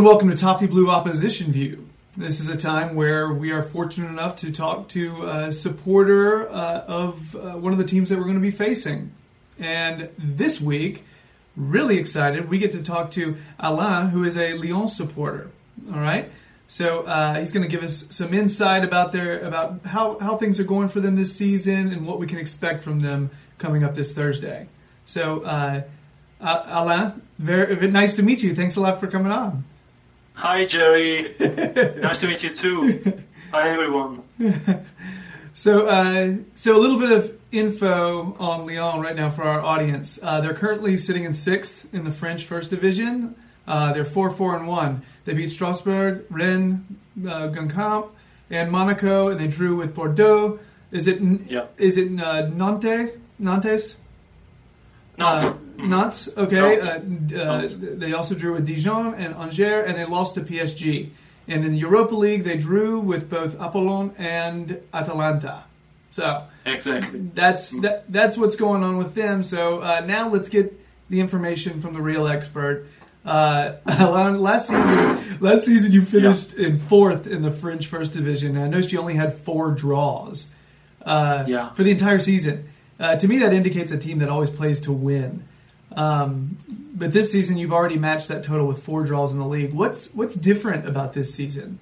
and welcome to Toffee Blue Opposition View. This is a time where we are fortunate enough to talk to a supporter uh, of uh, one of the teams that we're going to be facing. And this week, really excited, we get to talk to Alain, who is a Lyon supporter. All right, so uh, he's going to give us some insight about their about how how things are going for them this season and what we can expect from them coming up this Thursday. So. Uh, Alain, very, very nice to meet you. Thanks a lot for coming on. Hi, Jerry. nice to meet you too. Hi, everyone. So, uh, so a little bit of info on Lyon right now for our audience. Uh, they're currently sitting in sixth in the French First Division. Uh, they're four, four, and one. They beat Strasbourg, Rennes, uh, Guingamp, and Monaco, and they drew with Bordeaux. Is it? Yeah. Is it uh, Nantes? Nantes? Not. Uh, Nantes, okay. Nantes. Uh, uh, Nantes. they also drew with Dijon and Angers, and they lost to PSG. And in the Europa League, they drew with both Apollon and Atalanta. So exactly. that's that, that's what's going on with them. So uh, now let's get the information from the real expert. Uh, last season, last season you finished in fourth in the French First Division. And I noticed you only had four draws uh, Yeah. for the entire season. Uh, to me, that indicates a team that always plays to win. Um, but this season, you've already matched that total with four draws in the league. What's what's different about this season?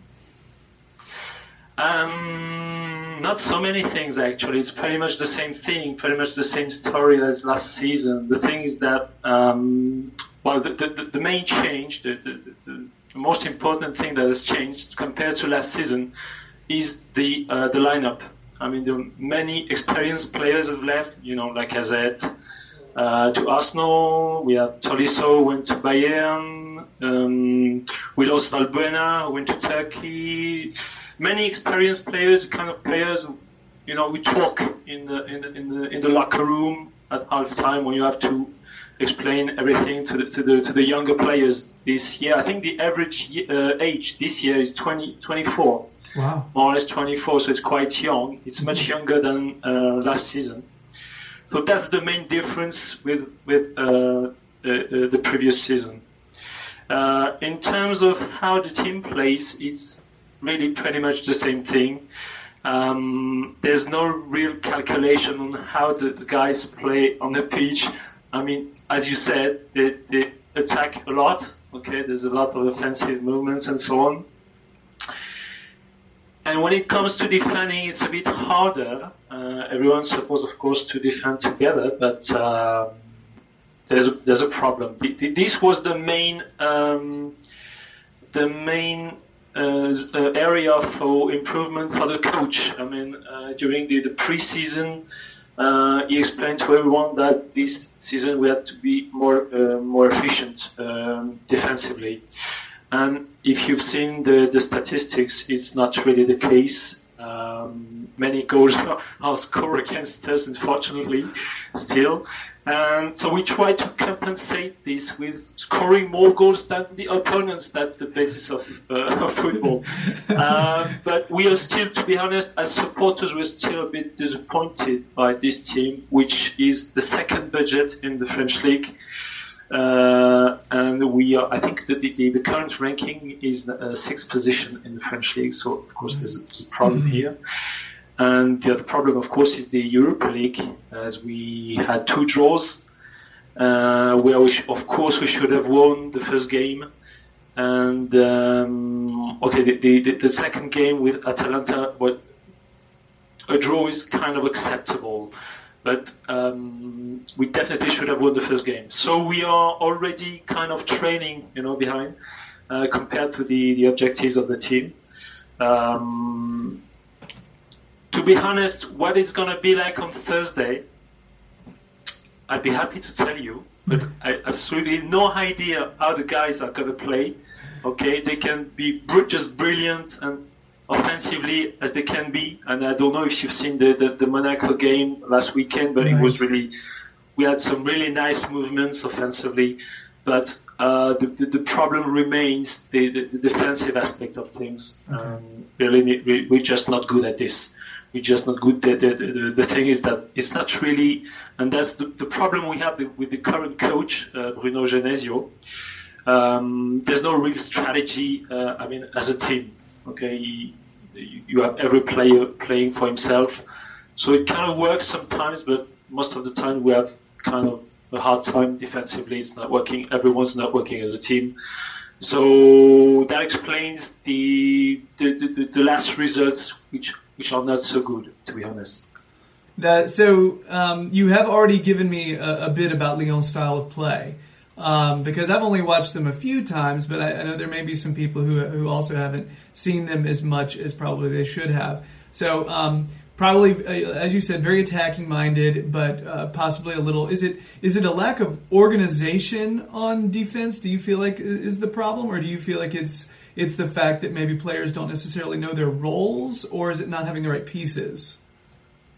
Um, not so many things actually. It's pretty much the same thing, pretty much the same story as last season. The thing is that, um, well, the, the, the main change, the, the, the, most important thing that has changed compared to last season is the uh, the lineup. I mean, the many experienced players have left. You know, Lacazette uh, to Arsenal. We have Tolisso who went to Bayern. Um, we lost Valbuena who went to Turkey. Many experienced players, kind of players, you know, we talk in the in the in the, in the locker room at half time when you have to explain everything to the to the to the younger players this year. I think the average uh, age this year is 20, 24 Wow. more or less 24, so it's quite young. It's much younger than uh, last season. So that's the main difference with with uh, the, the, the previous season. Uh, in terms of how the team plays, it's really pretty much the same thing. Um, there's no real calculation on how the, the guys play on the pitch. I mean, as you said, they, they attack a lot. Okay, there's a lot of offensive movements and so on. And when it comes to defending, it's a bit harder. Uh, everyone's supposed, of course, to defend together, but um there's a, there's a problem. Th- th- This was the main um, the main uh, uh, area for improvement for the coach. I mean, uh, during the, the preseason, uh, he explained to everyone that this season we had to be more uh, more efficient um, defensively. And if you've seen the, the statistics, it's not really the case. Um, many goals are, scored against us, unfortunately, still. And so we try to compensate this with scoring more goals than the opponents. That's the basis of, uh, of football. uh, but we are still, to be honest, as supporters, we're still a bit disappointed by this team, which is the second budget in the French league. Uh, and we are, I think that the, the, the current ranking is uh, sixth position in the French league. So of course there's a, there's a problem here. And the other problem, of course, is the Europa League, as we had two draws, uh, where we sh- of course we should have won the first game. And um, okay, the, the, the, second game with Atalanta, but a draw is kind of acceptable but um, we definitely should have won the first game. So we are already kind of training, you know, behind uh, compared to the, the objectives of the team. Um, to be honest, what it's going to be like on Thursday, I'd be happy to tell you. but I absolutely no idea how the guys are gonna play. Okay, they can be br- just brilliant and offensively as they can be. And I don't know if you've seen the the, the Monaco game last weekend, but it was really we had some really nice movements offensively, but uh, the, the, the problem remains the, the, the defensive aspect of things. Um, really, we, we're just not good at this. We're just not good. The, the, the, thing is that it's not really, and that's the, the problem we have with the current coach, uh, Bruno Genesio. Um, there's no real strategy. Uh, I mean, as a team, okay, you, you have every player playing for himself, so it kind of works sometimes, but most of the time we have kind of a hard time defensively. It's not working. Everyone's not working as a team. So that explains the, the, the, the last results, which which are not so good, to be honest. That so um, you have already given me a, a bit about Lyon's style of play um, because I've only watched them a few times, but I, I know there may be some people who who also haven't seen them as much as probably they should have. So um, probably, uh, as you said, very attacking minded, but uh, possibly a little. Is it is it a lack of organization on defense? Do you feel like is the problem, or do you feel like it's it's the fact that maybe players don't necessarily know their roles, or is it not having the right pieces?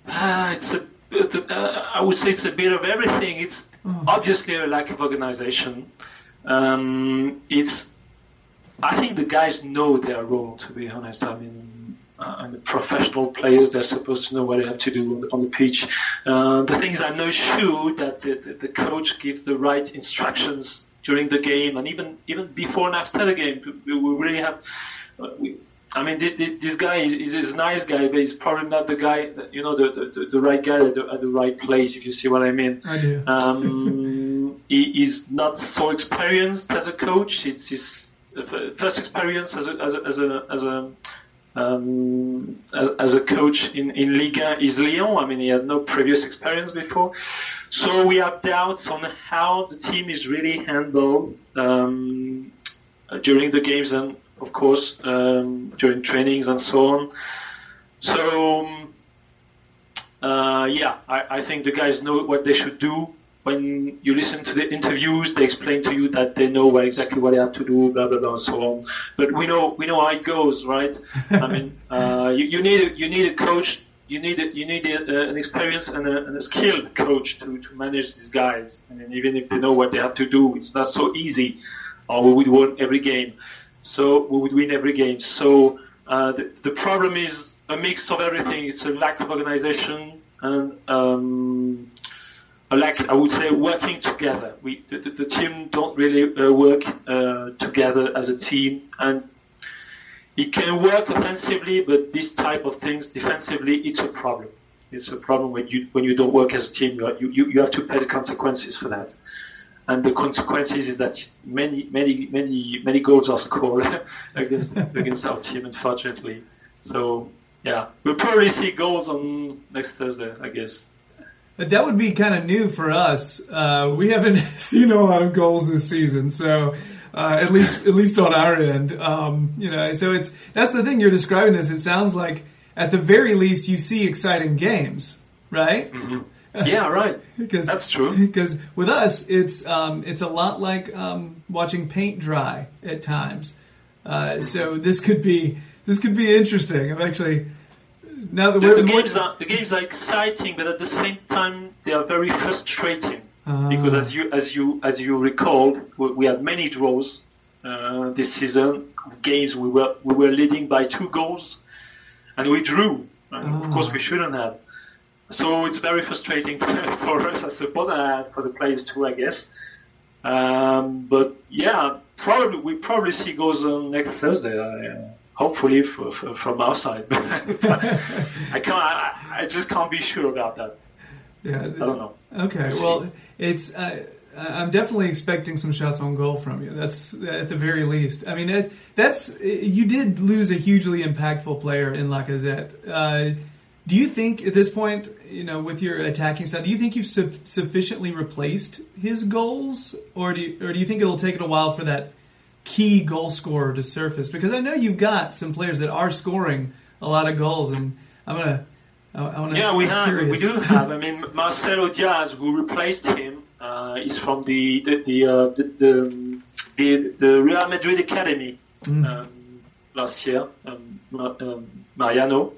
Ah, it's a, it, uh, I would say it's a bit of everything. It's obviously a lack of organization. Um, it's, I think the guys know their role. To be honest, I mean, uh, and the professional players they're supposed to know what they have to do on the, on the pitch. Uh, the things I'm not sure that the, the, the coach gives the right instructions during the game and even even before and after the game. We, we really have. Uh, we, I mean, th- th- this guy is, is, a nice guy, but he's probably not the guy, you know, the, the, the- right guy at the, at the right place, if you see what I mean. I do. Um, he is not so experienced as a coach. It's his first experience as a, as a, as a, as a um, as, as a coach in, in Liga is Lyon. I mean, he had no previous experience before. So we have doubts on how the team is really handled um, during the games and, of course, um, during trainings and so on. So, uh, yeah, I, I think the guys know what they should do. When you listen to the interviews, they explain to you that they know what, exactly what they have to do, blah blah blah, and so on. But we know we know how it goes, right? I mean, uh, you, you need you need a coach, you need a, you need a, an experienced and a, and a skilled coach to, to manage these guys. I mean, even if they know what they have to do, it's not so easy. Or we would win every game, so we would win every game. So uh, the, the problem is a mix of everything. It's a lack of organization and um, a lack, I would say, working together. We the, the, the team don't really uh, work uh, together as a team, and it can work offensively, but this type of things defensively, it's a problem. It's a problem when you when you don't work as a team. You, you, you have to pay the consequences for that. And the consequences is that many, many, many, many goals are scored against against our team, unfortunately. So yeah, we'll probably see goals on next Thursday, I guess. That would be kind of new for us. Uh, we haven't seen a lot of goals this season, so uh, at least at least on our end, um, you know. So it's that's the thing you're describing. This it sounds like at the very least you see exciting games, right? Yeah, right. Because That's true. Because with us, it's um, it's a lot like um, watching paint dry at times. Uh, so this could be this could be interesting. I'm actually now that the the games are the games are exciting, but at the same time they are very frustrating Because as you as you as you recalled, we, we had many draws uh, this season. Games we were we were leading by two goals, and we drew. And Of Ah. course, we shouldn't have. So it's very frustrating for us, I suppose, and for the players too, I guess. Um, but yeah, probably we probably see goals on next Thursday. Uh, hopefully for, for, from our side. I can't. I, I just can't be sure about that. Yeah, I don't know. Okay, We'll see. it's uh, I'm definitely expecting some shots on goal from you. That's at the very least. I mean, it, that's you did lose a hugely impactful player in Lacazette. Uh, do you think at this point, you know, with your attacking style, do you think you've su- sufficiently replaced his goals, or do you, or do you think it'll take it a while for that key goal scorer to surface? Because I know you've got some players that are scoring a lot of goals, and I'm gonna. I, I Yeah, we have. We do have. I mean, Marcelo Diaz, who replaced him, Uh, he's from the the the, uh, the, the, the, the Real Madrid academy um, last year. Um, um, Mariano.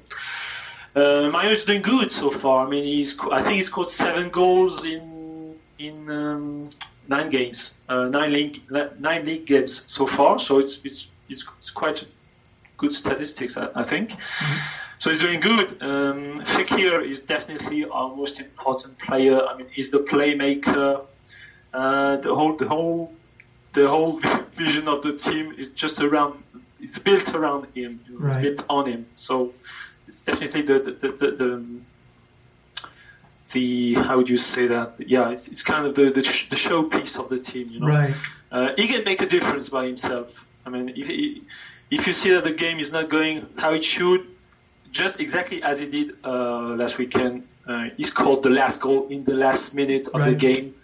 Uh, Mariano's doing good so far. I mean, he's I think he's scored seven goals in in um, nine games, uh, nine league nine league games so far. So it's it's it's, it's quite good statistics, I, I think. So he's doing good. Um, Fekir is definitely our most important player. I mean, he's the playmaker. Uh, the whole the whole the whole vision of the team is just around. It's built around him. It's Right. built on him. So it's definitely the the the, the, the the how would you say that? Yeah, it's, it's kind of the, the sh- the showpiece of the team. You know, Right. uh, he can make a difference by himself. I mean, if he, if you see that the game is not going how it should, just exactly as he did uh, last weekend, uh, he scored the last goal in the last minute of the game.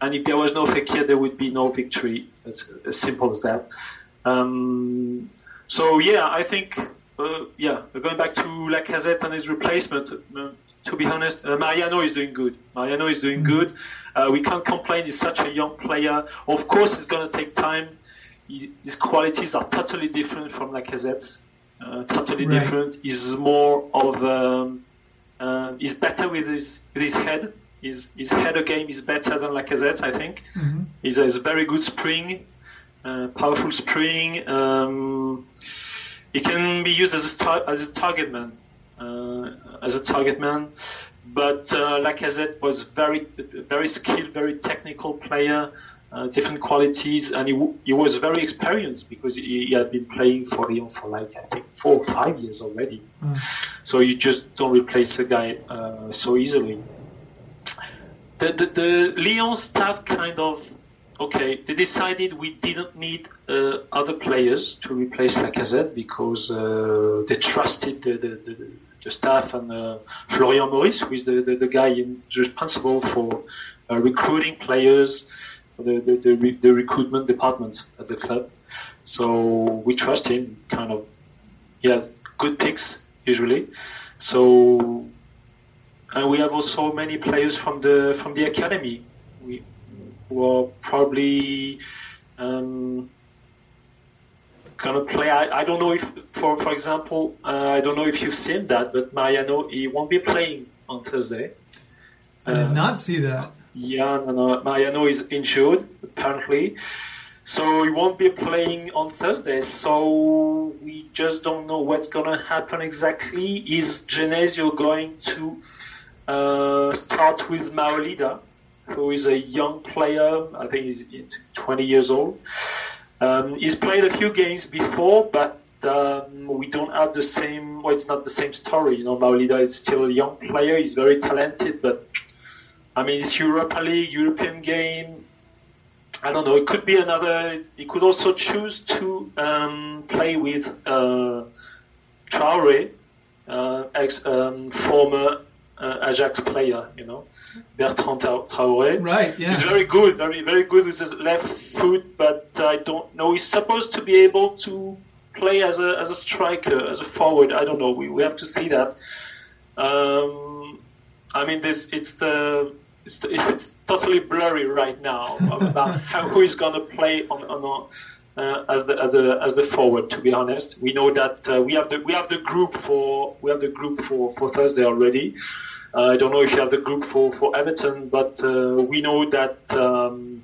And if there was no Fekir, there would be no victory. It's as simple as that. Um, so yeah, I think uh, yeah, going back to Lacazette and his replacement. Uh, to be honest, uh, Mariano is doing good. Mariano is doing good. Uh, we can't complain. He's such a young player. Of course, it's going to take time. He- His qualities are totally different from Lacazette's. Uh, totally Right. different. He's more of um, uh, he's better with his with his head. His his header game is better than Lacazette's, I think. Mhm. He's a, he's a very good spring, uh, powerful spring. Um, he can be used as a, tar- as a target man, uh, as a target man. But uh, Lacazette was very very skilled, very technical player, uh, different qualities, and he, he was very experienced because he, he had been playing for Lyon for like I think four or five years already. Mm. So you just don't replace a guy uh, so easily the, the, the Lyon staff kind of okay. They decided we didn't need uh, other players to replace Lacazette because uh, they trusted the, the, the, the staff and uh, Florian Maurice, who is the, the, the guy in, responsible for uh, recruiting players, the, the, the, re, the recruitment department at the club. So we trust him. Kind of, he has good picks usually. So and we have also many players from the from the academy. We who are probably um, gonna play. I, I don't know if, for for example, uh, I don't know if you've seen that, but Mariano he won't be playing on Thursday. I did Uh, not see that. Yeah, no, no. Mariano is injured apparently, so he won't be playing on Thursday. So we just don't know what's gonna happen exactly. Is Genesio going to uh, start with Maolida, who is a young player? I think he's 20 years old. Um, he's played a few games before, but um, we don't have the same. Well, it's not the same story. You know, Maolida is still a young player. He's very talented, but I mean, it's Europa League, European game. I don't know. It could be another. He could also choose to um, play with uh, Traore, uh, ex um, former uh, Ajax player. You know, Bertrand Tra- Traore. Right. Yeah. He's very good, very very good with his left foot, but I don't know. He's supposed to be able to play as a as a striker, as a forward. I don't know. We, we have to see that. Um, I mean, this it's the it's, it's totally blurry right now about how, who is going to play on a- uh, as the as the as the forward, to be honest, we know that uh, we have the we have the group for we have the group for, for Thursday already. Uh, I don't know if you have the group for, for Everton, but uh, we know that um,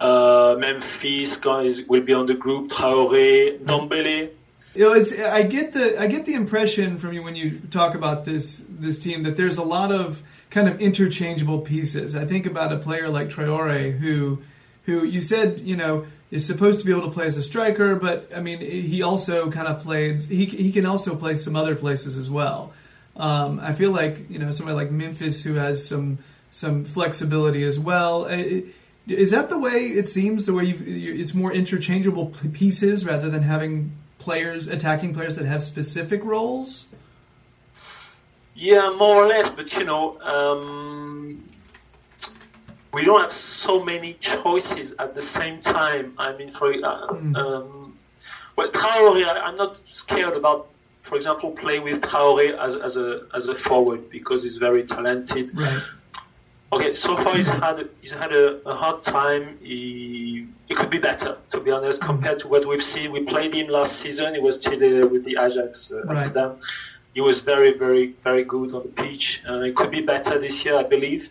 uh, Memphis Depay will be on the group. Traore, Dombele. You know, it's I get the I get the impression from you when you talk about this this team that there's a lot of kind of interchangeable pieces. I think about a player like Traore who who you said you know is supposed to be able to play as a striker, but I mean he also kind of plays he he can also play some other places as well. Um, I feel like you know somebody like Memphis who has some some flexibility as well. Uh, Is that the way it seems? The way you, it's more interchangeable pieces rather than having players attacking players that have specific roles. Yeah, more or less, but you know, um, we don't have so many choices at the same time. I mean, for uh, um, well, Traore, I, I'm not scared about, for example, play with Traore as, as a as a forward because he's very talented. Right. Okay, so far he's had he's had a, a hard time. He it could be better, to be honest, compared to what we've seen. We played him last season. He was still uh, with the Ajax uh, Right. Amsterdam. He was very, very, very good on the pitch. Uh, it could be better this year, I believe,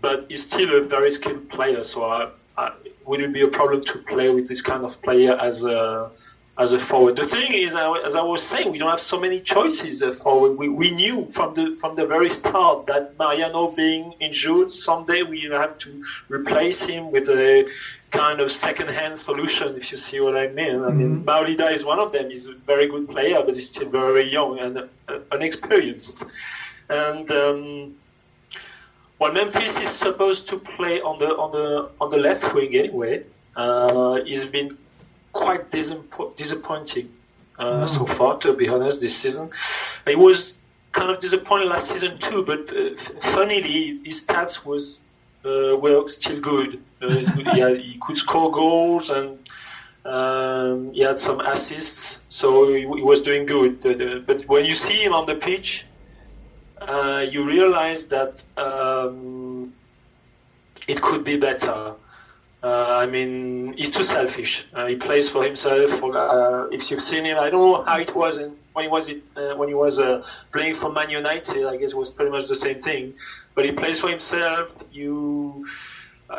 but he's still a very skilled player. So I, I, wouldn't be a problem to play with this kind of player as a as a forward. The thing is, as I was saying, we don't have so many choices uh, forward. We, we knew from the from the very start that Mariano being injured, someday we have to replace him with a kind of second-hand solution, if you see what I mean. I mean, Maolida is one of them. He's a very good player, but he's still very young and uh, unexperienced. And um, well, Memphis is supposed to play on the on the on the left wing anyway. Uh, he's been quite disappo- disappointing uh, so far, to be honest, this season. He was kind of disappointed last season too, but uh, f- funnily, his stats was uh, were still good. He, had- he could score goals and um, he had some assists, so he, he was doing good. But when you see him on the pitch, uh, you realize that um, it could be better. Uh, I mean, he's too selfish. Uh, he plays for himself. For, uh, if you've seen him, I don't know how it was in, when he was it, uh, when he was uh, playing for Man United. I guess it was pretty much the same thing. But he plays for himself. You,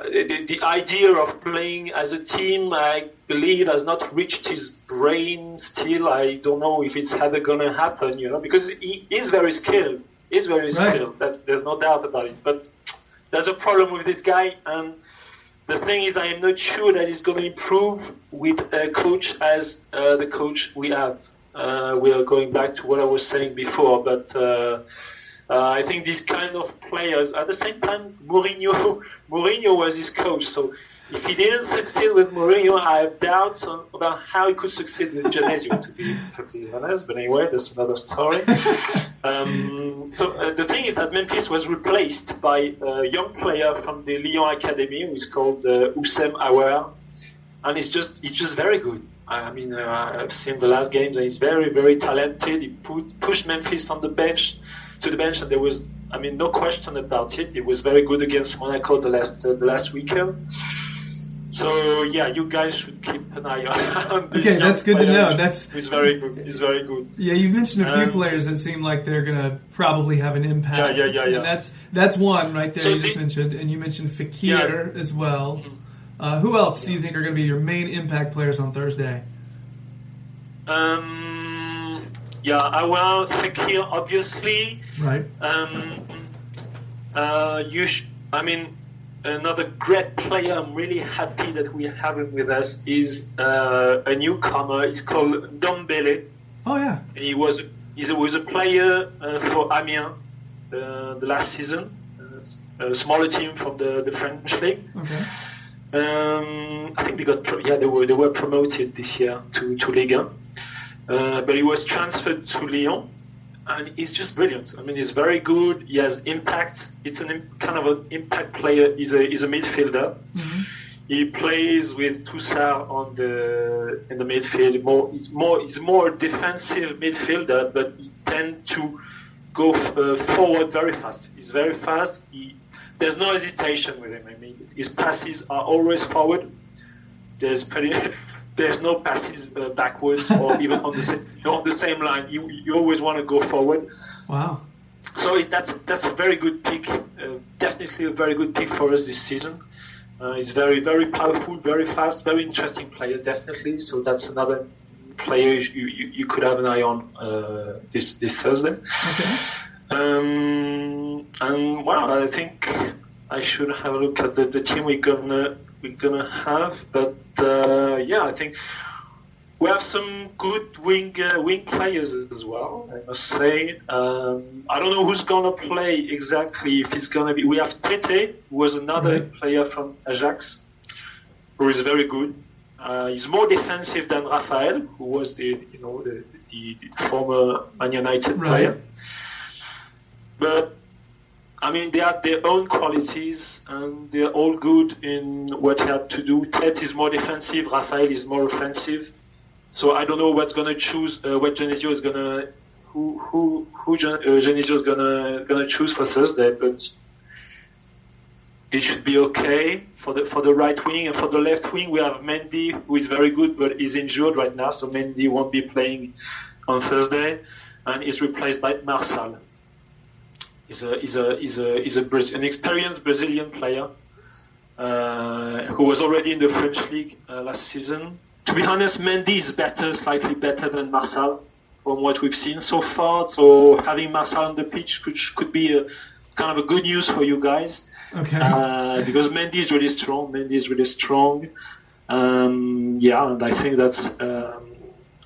the, the idea of playing as a team, I believe, has not reached his brain still. I don't know if it's ever gonna happen. You know, because he is very skilled. He's very Right. skilled. That's there's no doubt about it. But there's a problem with this guy and the thing is, I am not sure that he's going to improve with a coach as uh, the coach we have. Uh, we are going back to what I was saying before, but uh, uh, I think these kind of players. At the same time, Mourinho, Mourinho was his coach, so if he didn't succeed with Mourinho, I have doubts on, about how he could succeed with Genesio, to be perfectly honest. But anyway, that's another story. um, so uh, the thing is that Memphis was replaced by a young player from the Lyon Academy, who is called uh, Houssem Aouar, and he's just he's just very good. I mean, uh, I've seen the last games, and he's very very talented. He put, pushed Memphis on the bench to the bench, and there was. I mean, no question about it. He was very good against Monaco the last uh, the last weekend. So yeah, you guys should keep an eye on this. Okay, that's good to know. That's- he's very good. He's very good. Yeah, you've mentioned a few Um, players that seem like they're to probably have an impact. Yeah, yeah, yeah, yeah. And that's that's one right there So you just mentioned, and you mentioned Fekir Yeah. Mm-hmm. as well. Uh, who else do you think are to be your main impact players on Thursday? Um, yeah, Aouar Fekir, obviously. Right. Um, uh, you sh- I mean, another great player I'm really happy that we have him with us is uh, a newcomer. He's called Dombele. Oh yeah. He was he was a player uh, for Amiens uh, the last season, uh, a smaller team from the, the French league. Okay. Um, I think they got yeah they were they were promoted this year to to Ligue 1. Uh, but he was transferred to Lyon, and he's just brilliant. I mean, he's very good. He has impact. It's an kind of an impact player. He's a he's a midfielder. He plays with Tousart on the in the midfield. More he's more he's more defensive midfielder, but he tend to go f- uh, forward very fast. He's very fast. He, there's no hesitation with him. I mean, his passes are always forward. There's pretty. There's no passes uh, backwards or even on the same, you know, on the same line. You, you always want to go forward. Wow. So it, that's that's a very good pick. Uh, definitely a very good pick for us this season. Uh, he's very very powerful, very fast, very interesting player. Definitely. So that's another player you, you, you could have an eye on uh, this this Thursday. Okay. Um, and well, I think I should have a look at the, the team we're gonna we're gonna have. But uh, yeah, I think we have some good wing uh, wing players as well. I must say. Um, I don't know who's gonna play exactly. If it's gonna be, we have Tete, who was another Right. player from Ajax, who is very good. Uh, he's more defensive than Rafael, who was the you know the, the, the former Man United Right. player. But I mean, they have their own qualities, and they're all good in what they have to do. Ted is more defensive, Rafael is more offensive. So I don't know what's gonna choose, uh, what Genesio is gonna, who who who Gen- uh, Genesio is gonna gonna choose for Thursday. But it should be okay for the for the right wing and for the left wing. We have Mendy, who is very good, but is injured right now, so Mendy won't be playing on Thursday, and is replaced by Marçal. He's a he's a he's a he's a Braz- an experienced Brazilian player uh, who was already in the French league uh, last season. To be honest, Mendy is better, slightly better than Marçal from what we've seen so far. So having Marçal on the pitch could could be a kind of a good news for you guys Okay. uh, because Mendy is really strong. Mendy is really strong. Um, yeah, and I think that's. Um,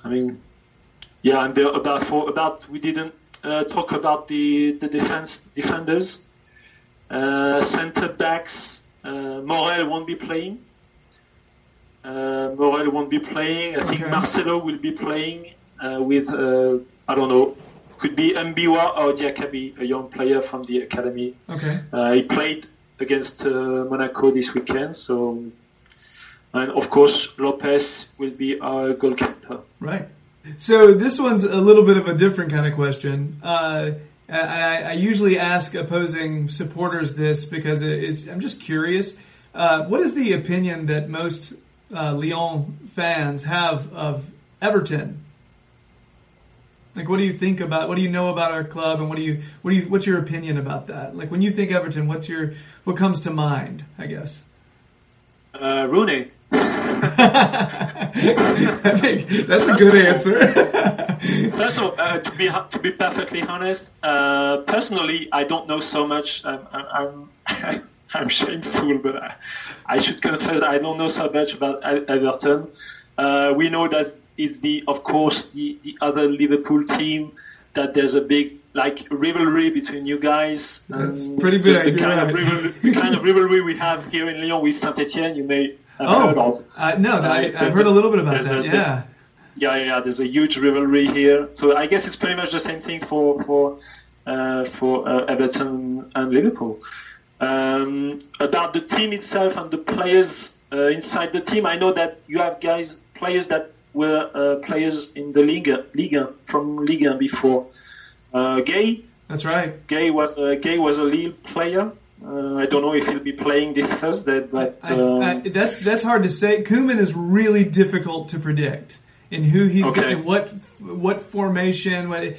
I mean, yeah, and about for about we didn't uh, talk about the the defense defenders, uh, center backs. Uh, Morel won't be playing. Uh, Morel won't be playing. I think Okay. Marcelo will be playing uh, with uh, I don't know. Could be Mbiwa or Diakhaby, a young player from the academy. okay. Uh, he played against uh, Monaco this weekend, so and of course Lopes will be our goalkeeper. Right. So this one's a little bit of a different kind of question. Uh, I, I- usually ask opposing supporters this because it's. I'm just curious. Uh, what is the opinion that most uh, Lyon fans have of Everton? Like, what do you think about? What do you know about our club, and what do you? What do you? What's your opinion about that? Like, when you think Everton, what's your? What comes to mind? I guess. Uh, Rooney. I think that's a good answer. First of all, uh, to be to be perfectly honest, uh, personally, I don't know so much. I'm I'm, I'm, I'm shameful, but I, I should confess I don't know so much about Everton. Uh, we know that it's the, of course, the the other Liverpool team. That there's a big like rivalry between you guys. That's pretty big, The kind, of rivalry, kind of rivalry we have here in Lyon with Saint Etienne. You may oh, uh, no, I, I've heard a a- little bit about that. a- yeah. Yeah, yeah, yeah. There's a huge rivalry here, so I guess it's pretty much the same thing for for uh, for uh, Everton and Liverpool. Um, about the team itself and the players uh, inside the team, I know that you have guys, players that were uh, players in the Liga, Liga from Liga before. Uh, Gueye, That's right. Gueye was Gueye was a Lille player. Uh, I don't know if he'll be playing this Thursday, but I, um, I, that's that's hard to say. Koeman is really difficult to predict in who he's Okay. going, what what formation. What,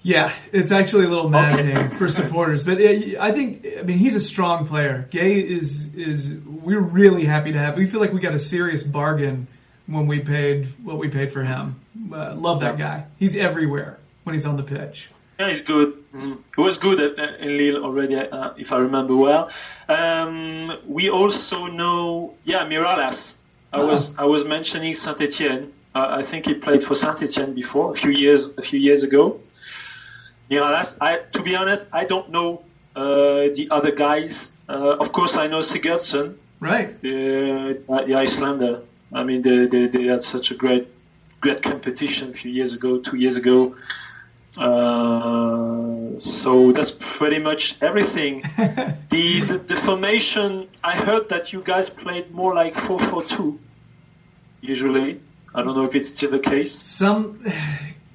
yeah, it's actually a little maddening for supporters. But it, I think I mean he's a strong player. Gueye is is we're really happy to have. We feel like we got a serious bargain when we paid what we paid for him. Uh, love that guy. He's everywhere when he's on the pitch. Yeah, he's good. Mm. He was good at, uh, in Lille already, uh, if I remember well. Um, we also know, yeah, Mirallas. I was I was mentioning Saint Etienne. Uh, I think he played for Saint Etienne before a few years a few years ago. Mirallas. I, to be honest, I don't know uh, the other guys. Uh, of course, I know Sigurdsson, Right. the, uh, the Icelander. I mean, they, they, they had such a great great competition a few years ago, two years ago. Uh, so that's pretty much everything. the, the the formation. I heard that you guys played more like four four two. Usually, I don't know if it's still the case. Some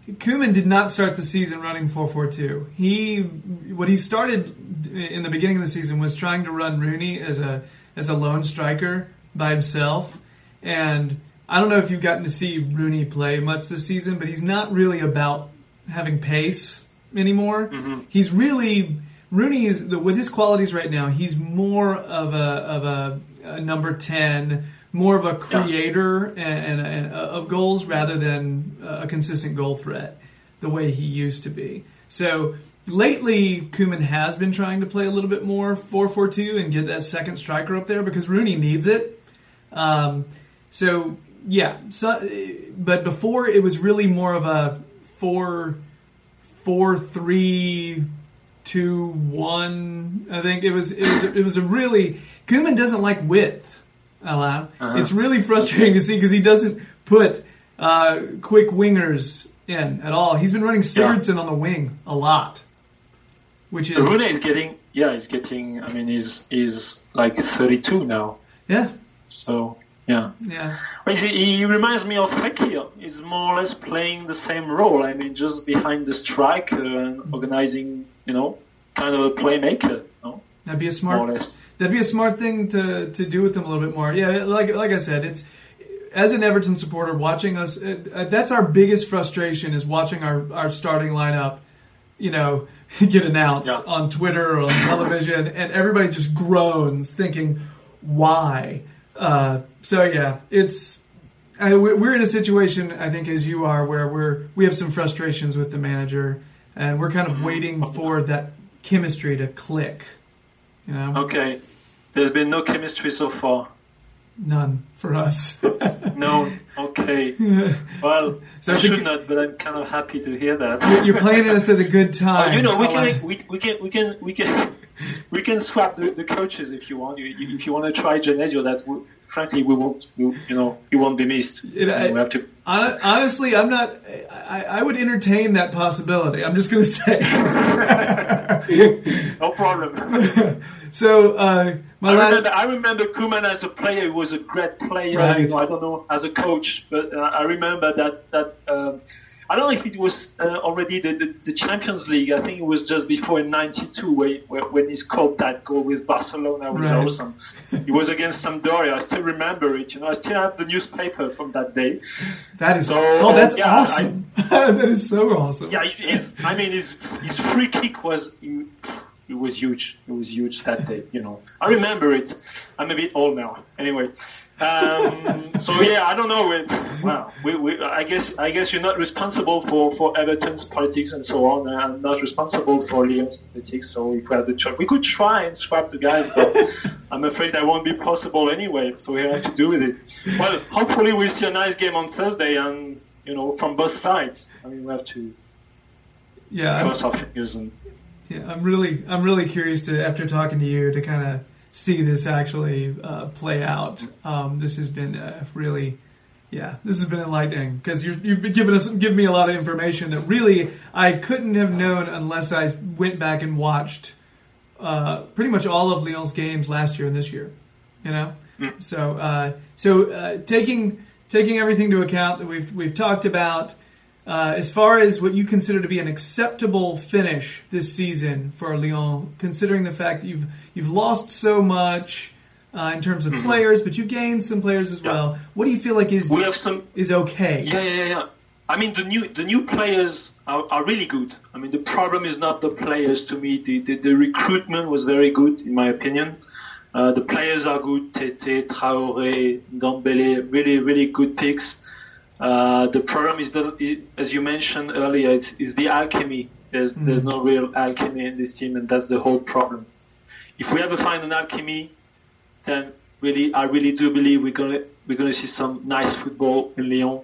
Koeman did not start the season running 4-4-2. He what he started in the beginning of the season was trying to run Rooney as a as a lone striker by himself. And I don't know if you've gotten to see Rooney play much this season, but he's not really about having pace anymore. Mm-hmm. He's really Rooney is with his qualities right now. He's more of a of a, a number ten, more of a creator and, and, and uh, of goals rather than uh, a consistent goal threat, the way he used to be. So lately, Koeman has been trying to play a little bit more 4-4-2 and get that second striker up there because Rooney needs it. Um, so yeah, so, uh, but before it was really more of a four, four, three, two, one. I think it was it was it was a really Koeman doesn't like width. Alan. It's really frustrating to see because he doesn't put uh, quick wingers in at all. He's been running Sigurdsson on the wing a lot, which is Rooney is getting, yeah, he's getting. I mean, he's he's like 32 now. yeah, So yeah, yeah. Well, he, he reminds me of Fekir. He's more or less playing the same role. I mean, just behind the striker and organizing, you know, kind of a playmaker. No? That'd be a smart. That'd be a smart thing to to do with him a little bit more. Yeah, like like I said, it's as an Everton supporter watching us. Uh, that's our biggest frustration is watching our our starting lineup. You know, get announced Yeah. on Twitter or on television, and everybody just groans, thinking, "Why?" Uh, so yeah, it's. I, we- we're in a situation, I think, as you are, where we're we have some frustrations with the manager, and we're kind of waiting for that chemistry to click. You know, Okay. There's been no chemistry so far. none for us. No. Okay. Well, So I a should not, but I'm kind of happy to hear that. You're playing us at a good time. you know, we like- can, we, we can, we can, we can, we can swap the, the coaches if you want. You, you- if you want to try Genesio, that w- frankly we won't, we, you know, you won't be missed. You know, I- we have to. Honestly, I'm not. I, I would entertain that possibility. I'm just going to say. No problem. so, uh, my I remember, I remember Koeman as a player. He was a great player. Right. You know, I don't know as a coach, but uh, I remember that that. Um, I don't know if it was uh, already the, the, the Champions League. I think it was just before in '92 where, where, when he scored that goal with Barcelona. It was Right. awesome. It was against Sampdoria. I still remember it. You know, I still have the newspaper from that day. That is. So, oh, that's yeah, awesome. that is so awesome. Yeah, his, I mean, his his free kick was it was huge. It was huge that day. You know, I remember it. I'm a bit old now. Anyway, um, so yeah, I don't know. We, wow, we, we, I guess I guess you're not responsible for, for Everton's politics and so on. I'm not responsible for Lyon's politics. So if we had the choice, we could try and swap the guys, but I'm afraid that won't be possible anyway. So we have to do with it. Well, hopefully we'll see a nice game on Thursday and. You know, from both sides. I mean, we have to Yeah, cross our fingers and yeah, I'm really, I'm really curious to after talking to you to kind of see this actually uh, play out. Um, this has been uh, really, yeah, this has been enlightening because you've been giving us, giving me a lot of information that really I couldn't have known unless I went back and watched uh, pretty much all of Lyon's games last year and this year. You know, so uh, so uh, taking taking everything to account that we've we've talked about. Uh, as far as what you consider to be an acceptable finish this season for Lyon, considering the fact that you've you've lost so much uh, in terms of players, but you gained some players as Yeah. well. What do you feel like is we have some. is okay? Yeah, yeah, yeah. I mean, the new the new players are, are really good. I mean, the problem is not the players. To me, the the, the recruitment was very good, in my opinion. Uh, the players are good. Tete, Traoré, Dembele, really, really good picks. Uh, the problem is that, as you mentioned earlier, it's, it's the alchemy. There's there's no real alchemy in this team, and that's the whole problem. If we ever find an alchemy, then really, I really do believe we're gonna we're gonna see some nice football in Lyon.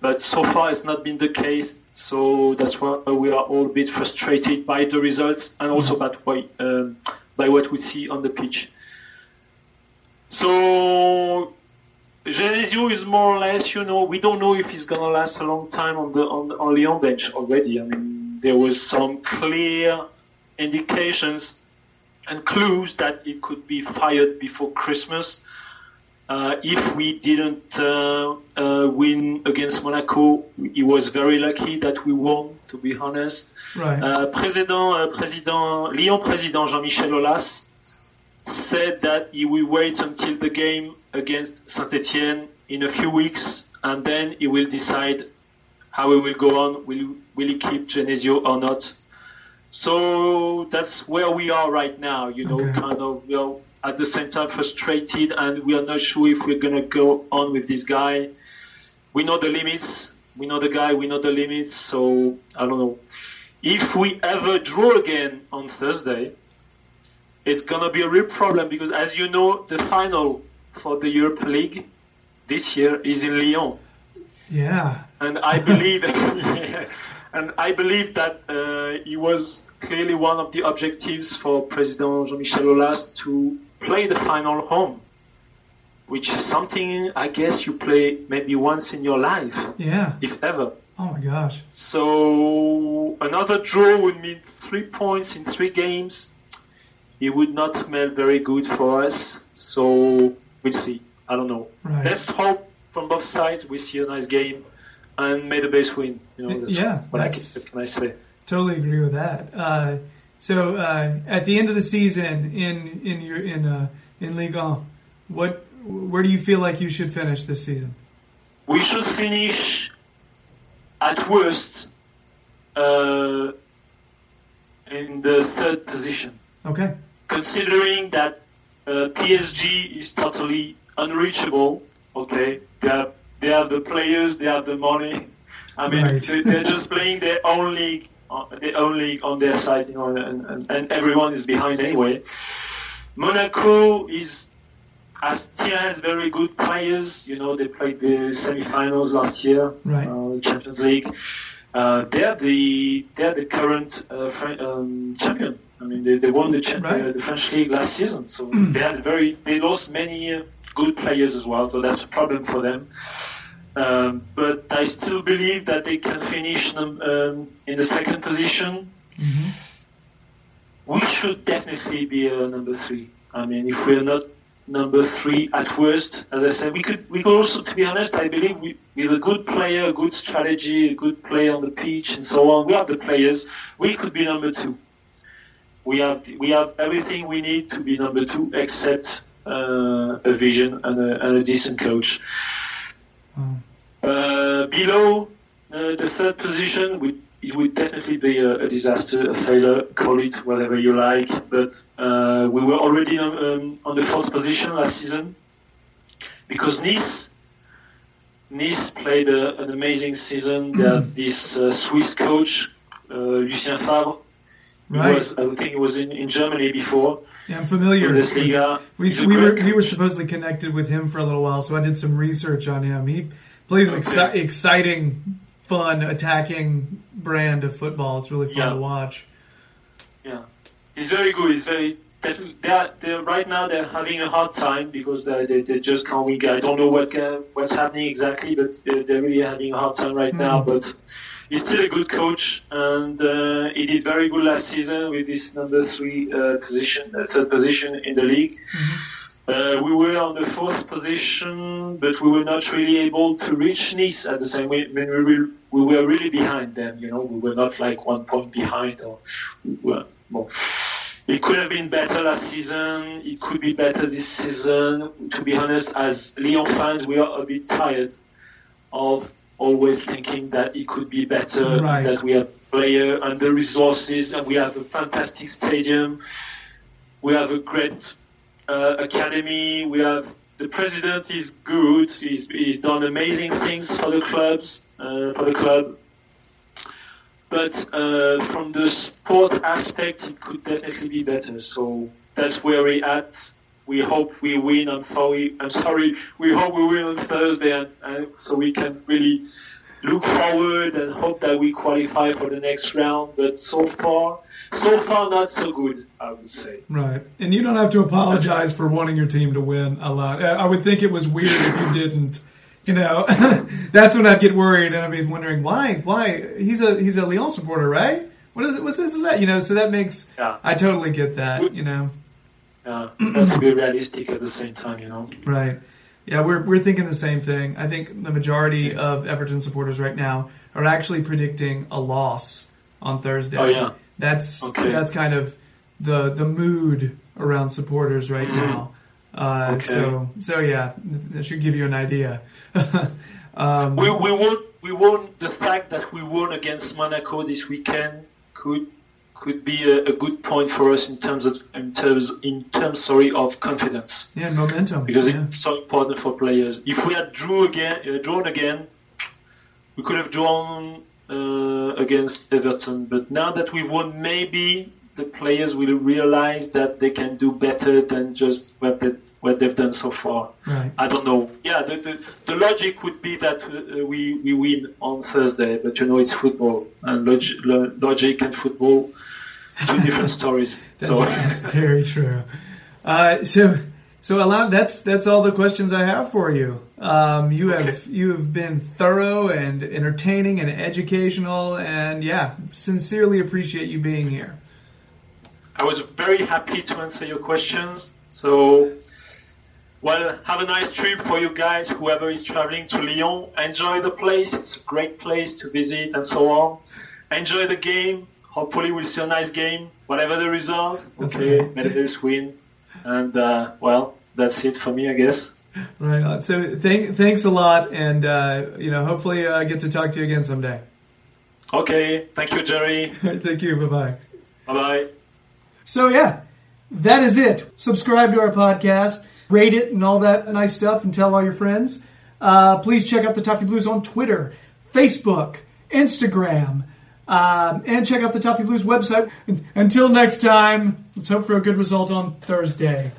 But so far, it's not been the case. So that's why we are all a bit frustrated by the results and also by by, um, by what we see on the pitch. So Genesio is more or less, you know, we don't know if he's gonna last a long time on the on, the- on Lyon bench already. I mean, there was some clear indications and clues that he could be fired before Christmas. Uh, if we didn't uh, uh, win against Monaco, he was very lucky that we won, to be honest. Right. Uh, President, uh, President, Lyon President Jean-Michel Aulas said that he will wait until the game against Saint-Etienne in a few weeks, and then he will decide how he will go on. Will will he keep Genesio or not? So that's where we are right now. You know, Okay. kind of we are at the same time frustrated, and we are not sure if we're gonna go on with this guy. We know the limits. We know the guy. We know the limits. So I don't know. If we ever draw again on Thursday, it's gonna be a real problem because, as you know, the final for the Europa League this year is in Lyon yeah. and I believe, and I believe that uh, it was clearly one of the objectives for President Jean-Michel Aulas to play the final home, which is something I guess you play maybe once in your life, Yeah. if ever. Oh my gosh. So another draw would mean three points in three games. It would not smell very good for us. So we'll see. I don't know. Right. Let's hope from both sides we see a nice game and may the base win. You know, that's Yeah, what, I can, can I say? Totally agree with that. Uh, So uh, at the end of the season in in your in uh, in Ligue 1, what where do you feel like you should finish this season? We should finish at worst uh, in the third position, Okay. considering that uh, PSG is totally unreachable. Okay, they have they have the players, they have the money. I mean, Right. they, they're just playing their own league, uh, their own league on their side, you know, and, and, and everyone is behind anyway. Monaco is as still has very good players. You know, they played the semi-finals last year, Right. uh, Champions League. Uh, they're the they're the current uh, Fran- um, champion. I mean, they, they won the, Right. uh, the French league last season, so they had very they lost many uh, good players as well. So that's a problem for them. Um, but I still believe that they can finish num- um, in the second position. We should definitely be uh, number three. I mean, if we're not number three at worst, as I said, we could we could also, to be honest, I believe we, with a good player, a good strategy, a good play on the pitch, and so on, we have the players. We could be number two. We have we have everything we need to be number two, except uh, a vision and a, and a decent coach. Uh, below uh, the third position, we, it would definitely be a, a disaster, a failure, call it whatever you like. But uh, we were already on, um, on the fourth position last season because Nice. Nice played a, an amazing season. They have this uh, Swiss coach, uh, Lucien Favre. Right. was, I think it was in, in Germany before, Yeah, I'm familiar. Bundesliga. We, a we were we were supposedly connected with him for a little while, so I did some research on him. He plays an exci- exciting, fun, attacking brand of football. It's really fun Yeah. to watch. Yeah, he's very good. He's very. They're, they're right now they're having a hard time because they they, they just can't win. I don't know what's uh, what's happening exactly, but they're, they're really having a hard time right now. But he's still a good coach, and uh, he did very good last season with this number three uh, position, uh, third position in the league. Uh, we were on the fourth position, but we were not really able to reach Nice at the same way. When we were, we were really behind them, you know, we were not like one point behind. Or well, it could have been better last season. It could be better this season. To be honest, as Lyon fans, we are a bit tired of always thinking that it could be better, Right. that we have player and the resources, and we have a fantastic stadium. We have a great uh, academy. We have the president is good. He's, he's done amazing things for the clubs, uh, for the club. But uh, from the sport aspect, it could definitely be better. So that's where we're at. We hope we win. I'm sorry. I'm sorry. We hope we win on Thursday, and, and so we can really look forward and hope that we qualify for the next round. But so far, so far not so good. I would say. Right, and you don't have to apologize for wanting your team to win a lot. I I would think it was weird if you didn't. You know, that's when I'd get worried and I'd be wondering why. Why he's a he's a Lyon supporter, right? What is it? What's this that? You know, so that makes Yeah. I totally get that. You know, Uh, that's to be realistic at the same time, you know. right? Yeah, we're we're thinking the same thing. I think the majority of Everton supporters right now are actually predicting a loss on Thursday. Oh, yeah. that's Okay. that's kind of the the mood around supporters right Mhm. now. Uh, Okay. So so yeah, that should give you an idea. um, We we won we won the fact that we won against Monaco this weekend could could be a, a good point for us in terms of in terms in terms sorry of confidence yeah, momentum. because yeah. it's so important for players. If we had drew again uh, drawn again, we could have drawn uh, against Everton. But now that we've won, maybe the players will realize that they can do better than just what they what they've done so far. right. I don't know. Yeah, the, the, the logic would be that uh, we, we win on Thursday, but you know it's football, and log, lo- logic and football, two different stories. That's, so that's very true. Uh, so, so Alan, that's that's all the questions I have for you. Um, you have you have been thorough and entertaining and educational, and yeah, sincerely appreciate you being here. I was very happy to answer your questions. So, well, have a nice trip for you guys, whoever is traveling to Lyon. Enjoy the place. It's a great place to visit and so on. Enjoy the game. Hopefully, we'll see a nice game. whatever the result, okay. Medvedev win, and uh, well, that's it for me, I guess. Right on. So thank, thanks a lot, and uh, you know, hopefully, I get to talk to you again someday. Okay, thank you, Jerry. Thank you. Bye bye. Bye bye. So yeah, that is it. Subscribe to our podcast, rate it, and all that nice stuff, and tell all your friends. Uh, please check out the Toffee Blues on Twitter, Facebook, Instagram, um, and check out the Toffee Blues website. Until next time, let's hope for a good result on Thursday.